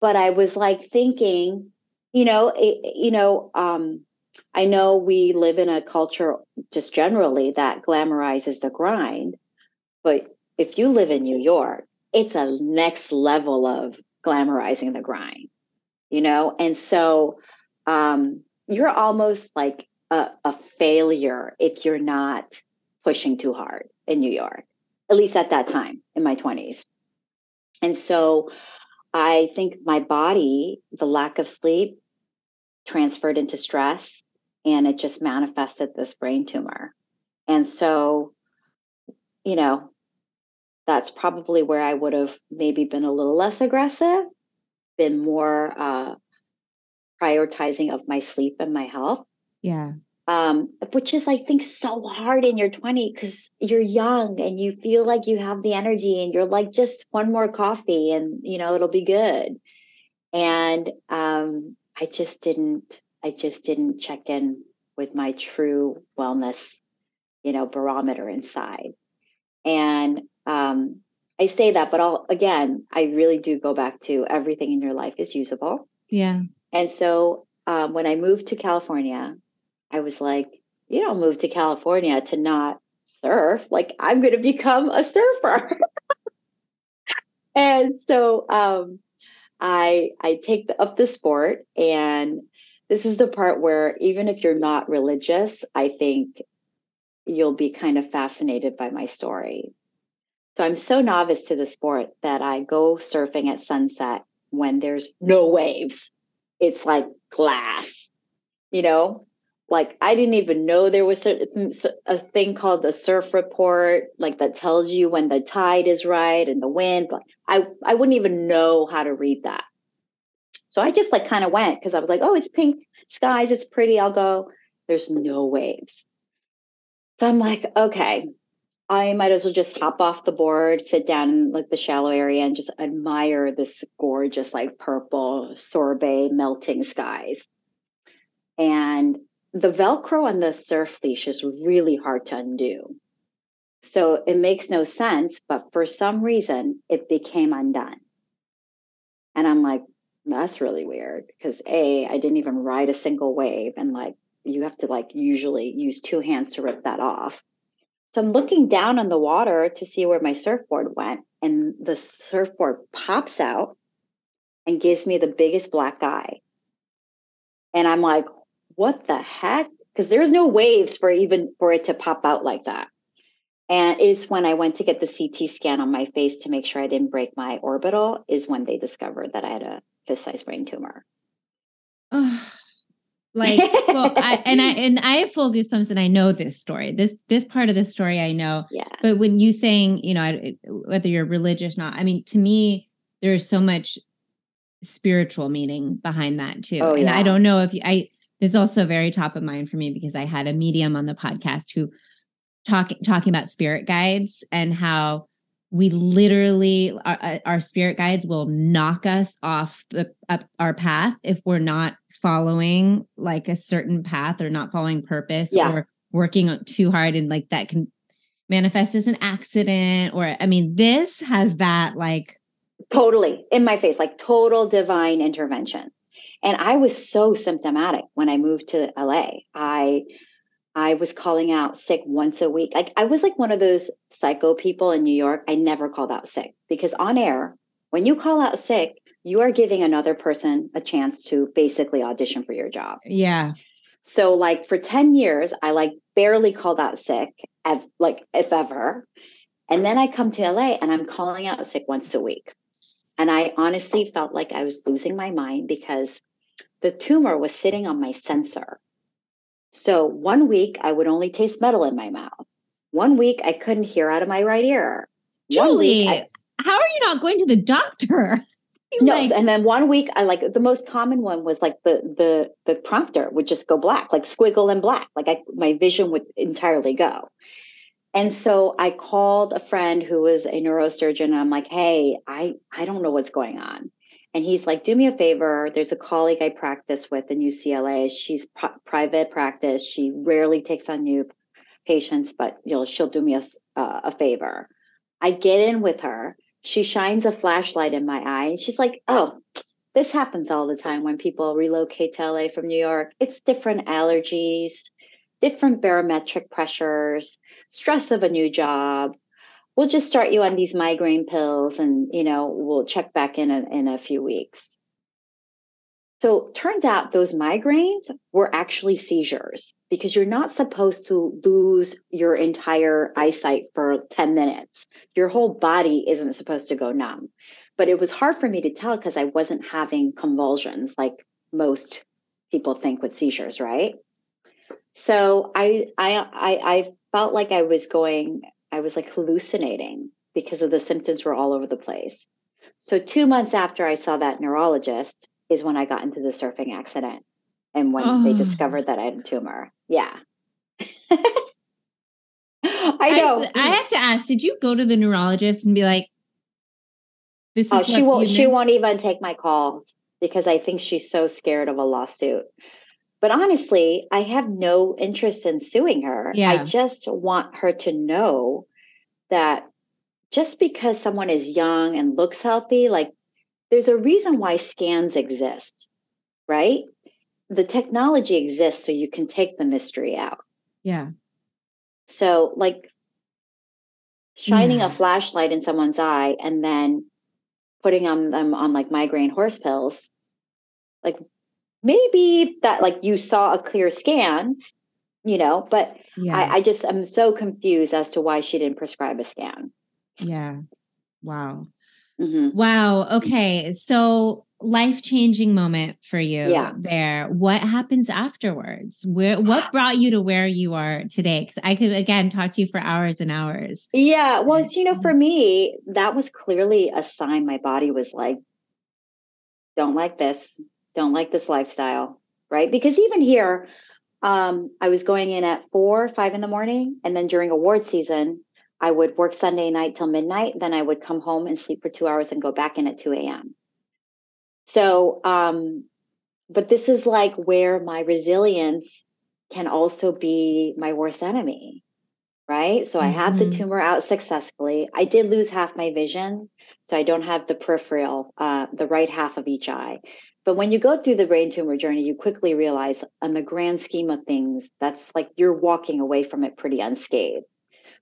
but I was like thinking, you know, it, you know, um, I know we live in a culture just generally that glamorizes the grind, but if you live in New York, it's a next level of glamorizing the grind, you know? And so um, you're almost like a, a failure if you're not pushing too hard in New York, at least at that time in my 20s. And so I think my body, the lack of sleep, transferred into stress and it just manifested this brain tumor. And so, you know, that's probably where I would have maybe been a little less aggressive, been more uh, prioritizing of my sleep and my health. Yeah. um, which is, I think, so hard in your 20s because you're young and you feel like you have the energy and you're like, just one more coffee and, you know, it'll be good. And um, I just didn't, I just didn't check in with my true wellness, you know, barometer inside. And um, I say that, but I'll, again, I really do go back to everything in your life is usable. Yeah. And so um, when I moved to California, I was like, you don't move to California to not surf. Like, I'm going to become a surfer. [laughs] and so um, I I take the, up the sport, and this is the part where even if you're not religious, I think you'll be kind of fascinated by my story. So I'm so novice to the sport that I go surfing at sunset when there's no waves. It's like glass, you know? Like I didn't even know there was a, mm, a thing called the surf report, like that tells you when the tide is right and the wind. But I I wouldn't even know how to read that. So I just like kind of went because I was like, oh, it's pink skies, it's pretty. I'll go. There's no waves. So I'm like, okay, I might as well just hop off the board, sit down in like the shallow area and just admire this gorgeous, like purple sorbet melting skies. And the Velcro on the surf leash is really hard to undo. So it makes no sense, but for some reason it became undone. And I'm like, that's really weird because A, I didn't even ride a single wave. And like, you have to like usually use two hands to rip that off. So I'm looking down on the water to see where my surfboard went, and the surfboard pops out and gives me the biggest black eye. And I'm like, what the heck? Because there's no waves for even for it to pop out like that. And it's when I went to get the CT scan on my face to make sure I didn't break my orbital, is when they discovered that I had a fist-sized brain tumor. Oh, like, well, I, [laughs] and I and I have full goosebumps, and I know this story. This this part of the story I know. Yeah. But when you saying, you know, whether you're religious or not, I mean, to me, there's so much spiritual meaning behind that too. Oh, and yeah. I don't know if you, I this is also very top of mind for me because I had a medium on the podcast who talking talking about spirit guides and how we literally our, uh, our spirit guides will knock us off the up our path if we're not following like a certain path or not following purpose yeah. or working too hard and like that can manifest as an accident or i mean this has that like totally in my face like total divine intervention and I was so symptomatic when I moved to LA. I I was calling out sick once a week. Like I was like one of those psycho people in New York. I never called out sick because on air, when you call out sick, you are giving another person a chance to basically audition for your job. Yeah. So like for 10 years, I like barely called out sick, as, like if ever. And then I come to LA and I'm calling out sick once a week. And I honestly felt like I was losing my mind because the tumor was sitting on my sensor. So one week I would only taste metal in my mouth. One week I couldn't hear out of my right ear. Julie, I, how are you not going to the doctor? [laughs] no, like, and then one week I like the most common one was like the the the prompter would just go black, like squiggle and black. Like I my vision would entirely go. And so I called a friend who was a neurosurgeon and I'm like, "Hey, I I don't know what's going on." And he's like, do me a favor. There's a colleague I practice with in UCLA. She's pr- private practice. She rarely takes on new patients, but you know, she'll do me a, uh, a favor. I get in with her. She shines a flashlight in my eye and she's like, oh, this happens all the time when people relocate to LA from New York. It's different allergies, different barometric pressures, stress of a new job, we'll just start you on these migraine pills and you know we'll check back in a, in a few weeks. So turns out those migraines were actually seizures because you're not supposed to lose your entire eyesight for 10 minutes. Your whole body isn't supposed to go numb. But it was hard for me to tell because i wasn't having convulsions like most people think with seizures right? So I, I i i felt like i was going I was like hallucinating because of the symptoms were all over the place. So, two months after I saw that neurologist is when I got into the surfing accident. and when oh. they discovered that I had a tumor. Yeah. [laughs] I know. I, just, I, have to ask, did you go to the neurologist and be like, this is oh, she won't she won't even take my calls because I think she's so scared of a lawsuit. But honestly, I have no interest in suing her. Yeah. I just want her to know that just because someone is young and looks healthy, like there's a reason why scans exist, right? The technology exists so you can take the mystery out. Yeah. So, like shining yeah. a flashlight in someone's eye and then putting on them on like migraine horse pills, like maybe that like you saw a clear scan, you know, but yeah. I, I just I'm so confused as to why she didn't prescribe a scan. Yeah. Wow. Mm-hmm. Wow. Okay. So life changing moment for you yeah. there. What happens afterwards? Where what [sighs] brought you to where you are today? Because I could again talk to you for hours and hours. Yeah. Well, you know, for me, that was clearly a sign my body was like, don't like this, don't like this lifestyle. Right. Because even here, um, I was going in at four, five in the morning, and then during award season, I would work Sunday night till midnight. Then I would come home and sleep for two hours and go back in at 2 a.m. So, um, but this is like where my resilience can also be my worst enemy, right? So mm-hmm. I had the mm-hmm. tumor out successfully. I did lose half my vision. So I don't have the peripheral, uh, the right half of each eye. But when you go through the brain tumor journey, you quickly realize, on the grand scheme of things, that's like you're walking away from it pretty unscathed.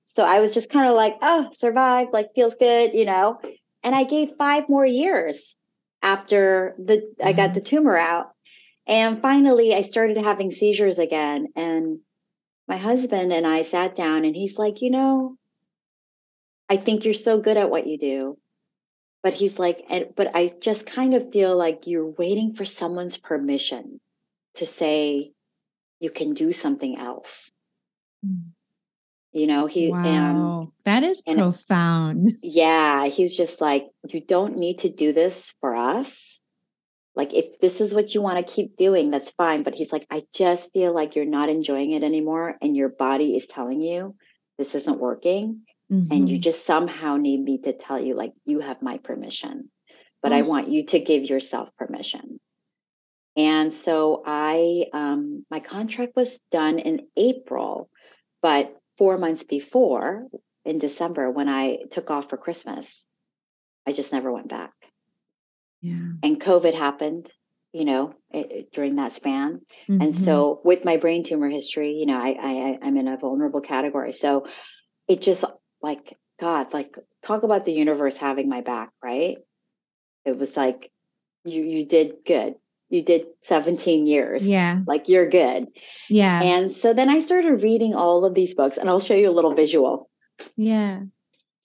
So I was just kind of like, oh, survived, like feels good, you know. And I gave five more years after the mm-hmm. I got mm-hmm. the tumor out. And finally I started having seizures again. And my husband and I sat down and he's like, you know, I think you're so good at what you do. But he's like, and but I just kind of feel like you're waiting for someone's permission to say you can do something else. You know, he wow, and, that is and profound. [laughs] Yeah, he's just like, you don't need to do this for us. Like, if this is what you want to keep doing, that's fine. But he's like, I just feel like you're not enjoying it anymore, and your body is telling you this isn't working, mm-hmm. and you mm-hmm. just somehow need me to tell you, like, you have my permission, but I want you to give yourself permission. And so I, um, my contract was done in April, but four months before in December when I took off for Christmas, I just never went back. Yeah. And COVID happened, you know, it, during that span. Mm-hmm. And so with my brain tumor history, you know, I, I I'm in a vulnerable category. So it just like God, like talk about the universe having my back, right? It was like you you did good you did 17 years. Yeah. Like you're good. Yeah. And so then I started reading all of these books and I'll show you a little visual. Yeah.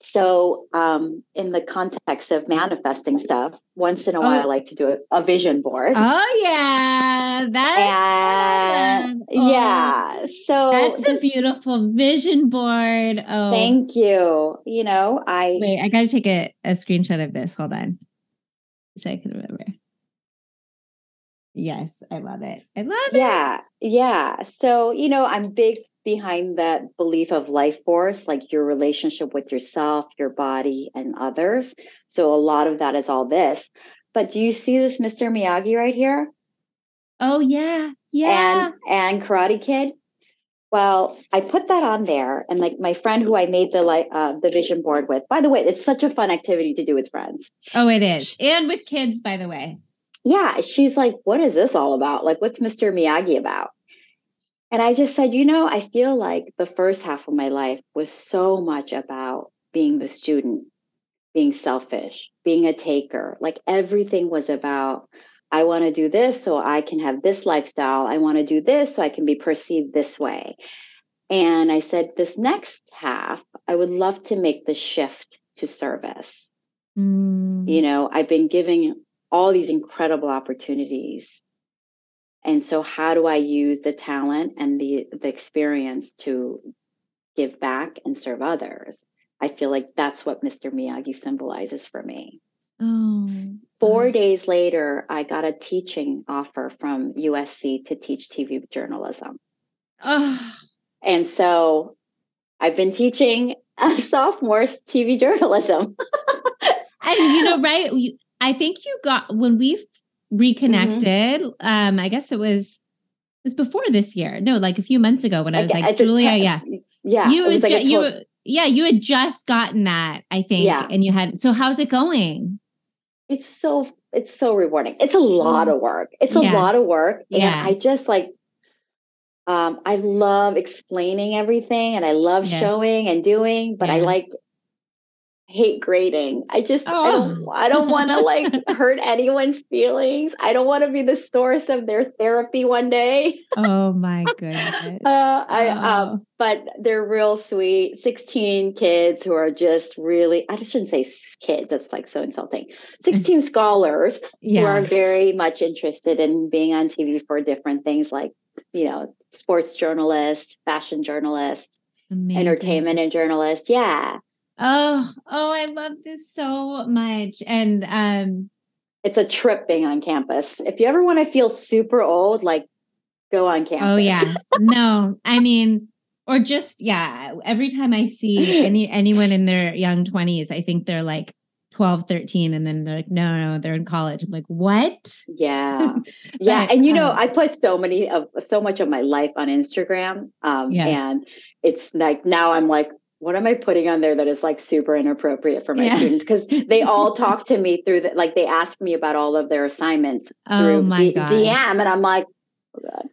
So, um, in the context of manifesting stuff, once in a while, oh. I like to do a, a, vision board. Oh yeah, that's and, oh, yeah. So that's a beautiful vision board. Oh, thank you. You know, I wait. I got to take a, a screenshot of this. Hold on, so I can remember. Yes, I love it. I love it. Yeah. Yeah. So, you know, I'm big behind that belief of life force, like your relationship with yourself, your body, and others. So, a lot of that is all this. But do you see this Mr. Miyagi right here? Oh, yeah. Yeah. And, and Karate Kid. Well, I put that on there, and like my friend who I made the like uh, the vision board with. By the way, it's such a fun activity to do with friends. Oh, it is, and with kids. By the way, yeah, she's like, what is this all about? Like, what's Mr. Miyagi about? And I just said, you know, I feel like the first half of my life was so much about being the student, being selfish, being a taker. Like everything was about, I want to do this so I can have this lifestyle. I want to do this so I can be perceived this way. And I said, this next half, I would love to make the shift to service. Mm. You know, I've been giving all these incredible opportunities. And so how do I use the talent and the the experience to give back and serve others? I feel like that's what Mr. Miyagi symbolizes for me. Oh. Four days later, I got a teaching offer from USC to teach TV journalism. Oh. And so I've been teaching [laughs] sophomores TV journalism. and you know, [laughs] right? I think you got when we reconnected. Mm-hmm. Um, I guess it was it was before this year. No, like a few months ago when I was I, like, Julia, yeah, yeah, you was, was like ju- you, yeah, you had just gotten that, I think, yeah. and you had. So how's it going? It's so it's so rewarding. It's a lot mm. of work. It's a yeah. lot of work, and yeah. I just like um, I love explaining everything and I love yeah. showing and doing, but. I like hate grading. I just oh. I don't don't want to like [laughs] hurt anyone's feelings. I don't want to be the source of their therapy one day. oh my [laughs] goodness. Uh, I oh. um, but they're real sweet. 16 kids who are just really I shouldn't say kids, that's like so insulting. 16 scholars yeah. who are very much interested in being on TV for different things like you know, sports journalist, fashion journalist, Amazing. entertainment and journalist. Yeah. Oh, oh, I love this so much. And um it's a trip being on campus. If you ever want to feel super old, like go on campus. Oh yeah. [laughs] no, I mean, or just yeah, every time I see any anyone in their young 20s, I think they're like 12, 13, and then they're like, no, no, they're in college. I'm like, what? Yeah. [laughs] yeah. but, and you know, um, I put so many of so much of my life on Instagram. Um, yeah. and it's like now I'm like, what am I putting on there that is like super inappropriate for my yeah. students? Because they [laughs] all talk to me through that, like they ask me about all of their assignments oh through my D- DM, and I'm like,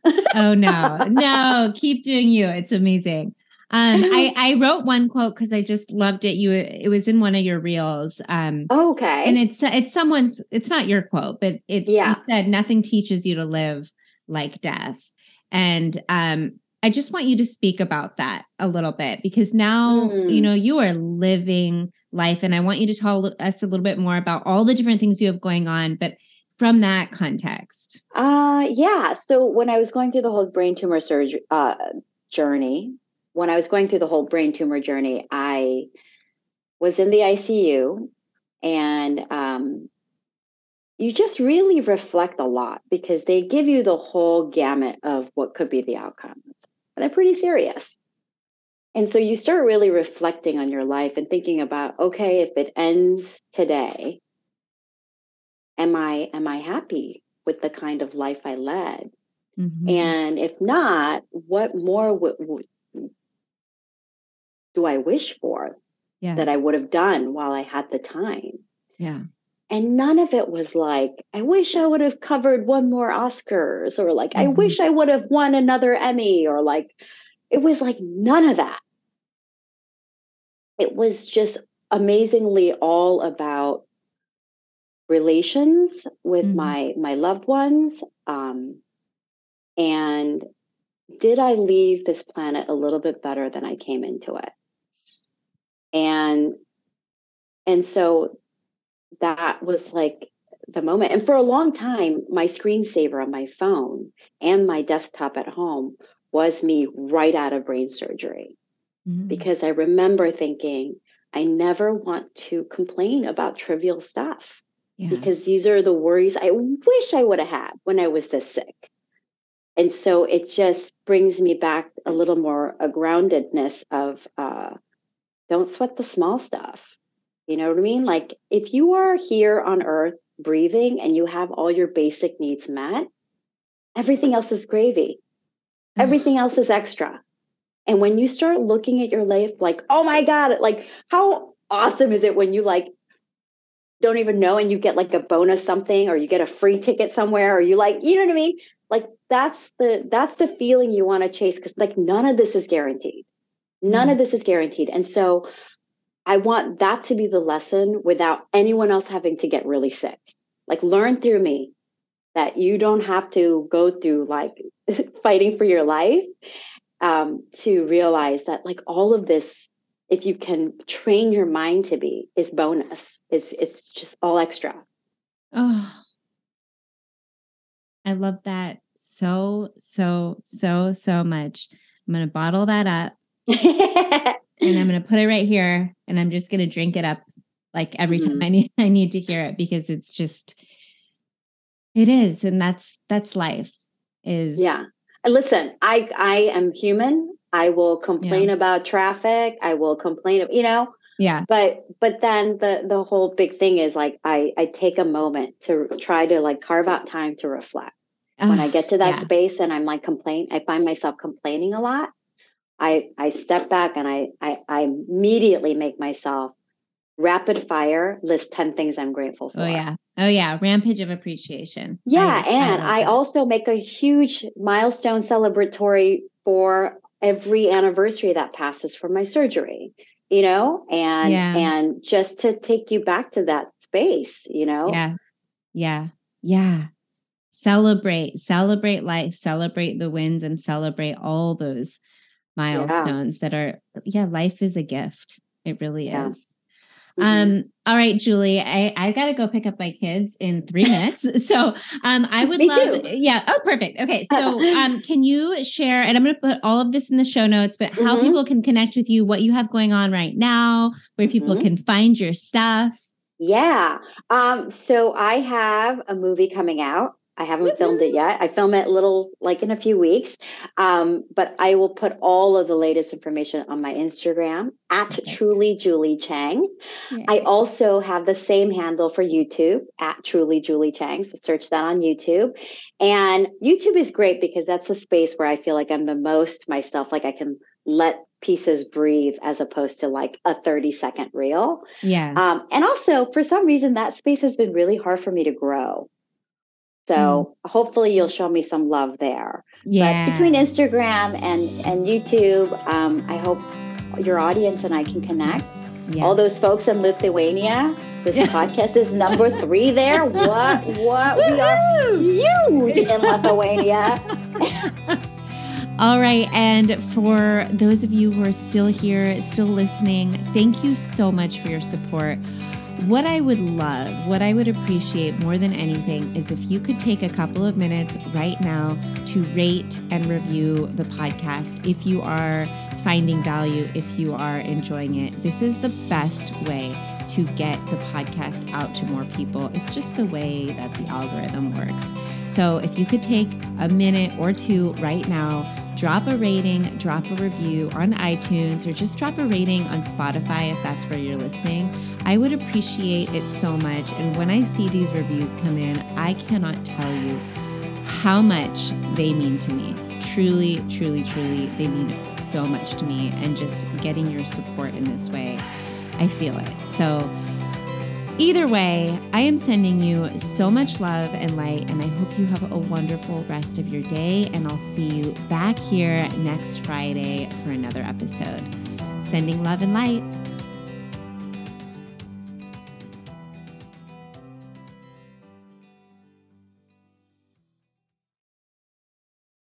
oh, oh no, [laughs] no, keep doing you. It's amazing. Um, I, [laughs] I wrote one quote because I just loved it. You, it was in one of your reels. Um, okay, and it's it's someone's. It's not your quote, but it's yeah. you said nothing teaches you to live like death, and um, I just want you to speak about that a little bit because now mm. you know you are living life, and I want you to tell us a little bit more about all the different things you have going on, but from that context. Uh yeah. So when I was going through the whole brain tumor surgery uh, journey, when I was going through the whole brain tumor journey, I was in the ICU and um, you just really reflect a lot because they give you the whole gamut of what could be the outcomes. And they're pretty serious. And so you start really reflecting on your life and thinking about, okay, if it ends today, am I am I happy with the kind of life I led? Mm-hmm. And if not, what more would, do I wish for yeah. that I would have done while I had the time? Yeah. And none of it was like, I wish I would have covered one more Oscars or like, mm-hmm. I wish I would have won another Emmy or like, it was like none of that. It was just amazingly all about relations with mm-hmm. my my loved ones um, and did i leave this planet a little bit better than i came into it and and so that was like the moment and for a long time my screensaver on my phone and my desktop at home was me right out of brain surgery mm-hmm. because i remember thinking i never want to complain about trivial stuff yeah. because these are the worries i wish i would have had when i was this sick and so it just brings me back a little more a groundedness of uh, don't sweat the small stuff. You know what I mean? Like if you are here on earth breathing and you have all your basic needs met, everything else is gravy. [sighs] Everything else is extra. And when you start looking at your life like, oh my God, like how awesome is it when you like don't even know and you get like a bonus something or you get a free ticket somewhere or you like, you know what I mean? Like that's the that's the feeling you want to chase because like none of this is guaranteed. None of mm-hmm. this is guaranteed. And so I want that to be the lesson without anyone else having to get really sick. Like learn through me that you don't have to go through like [laughs] fighting for your life um, to realize that like all of this, if you can train your mind to be, is bonus. It's it's just all extra. Oh, I love that so so so so much. I'm gonna bottle that up [laughs] and I'm going to put it right here and I'm just going to drink it up like every mm-hmm. time I need [laughs] I need to hear it because it's just it is and that's that's life is Yeah. Listen, I I am human. I will complain yeah. about traffic. I will complain, you know. Yeah. But but then the the whole big thing is like I I take a moment to try to like carve out time to reflect. when I get to that yeah. space and I'm like complain, I find myself complaining a lot. I I step back and I I, I immediately make myself rapid fire list 10 things I'm grateful oh, for. Oh yeah. Oh yeah, rampage of appreciation. Yeah, I, and I, I also make a huge milestone celebratory for every anniversary that passes from my surgery you know and yeah. and just to take you back to that space you know yeah yeah yeah celebrate celebrate life celebrate the wins and celebrate all those milestones yeah. that are yeah life is a gift it really yeah. is Mm-hmm. Um, all right, Julie, I, I gotta go pick up my kids in three minutes. [laughs] So um I would love too. yeah, oh perfect. Okay. So um can you share and I'm gonna put all of this in the show notes, but how mm-hmm. people can connect with you, what you have going on right now, where people mm-hmm. can find your stuff. Yeah. Um, so I have a movie coming out I haven't filmed it yet. I film it a little like in a few weeks. Um, but I will put all of the latest information on my Instagram at Perfect. truly Julie Chang. Yeah. I also have the same handle for YouTube at truly Julie Chang. So search that on YouTube. And YouTube is great because that's a space where I feel like I'm the most myself, like I can let pieces breathe as opposed to like a 30 second reel. Yeah. Um, and also for some reason that space has been really hard for me to grow. So mm. hopefully you'll show me some love there. Yeah. But between Instagram and and YouTube, um, I hope your audience and I can connect. Yeah. All those folks in Lithuania. This [laughs] podcast is number three there. What? What? we are huge in Lithuania. [laughs] [laughs] All right. And for those of you who are still here, still listening, thank you so much for your support. What I would love, what I would appreciate more than anything is if you could take a couple of minutes right now to rate and review the podcast if you are finding value, if you are enjoying it. This is the best way to get the podcast out to more people. It's just the way that the algorithm works. So if you could take a minute or two right now, drop a rating, drop a review on iTunes, or just drop a rating on Spotify if that's where you're listening. I would appreciate it so much. And when I see these reviews come in, I cannot tell you how much they mean to me. Truly, truly, truly, they mean so much to me. And just getting your support in this way, I feel it. So, Either way, I am sending you so much love and light, and I hope you have a wonderful rest of your day. And I'll see you back here next Friday for another episode. Sending love and light.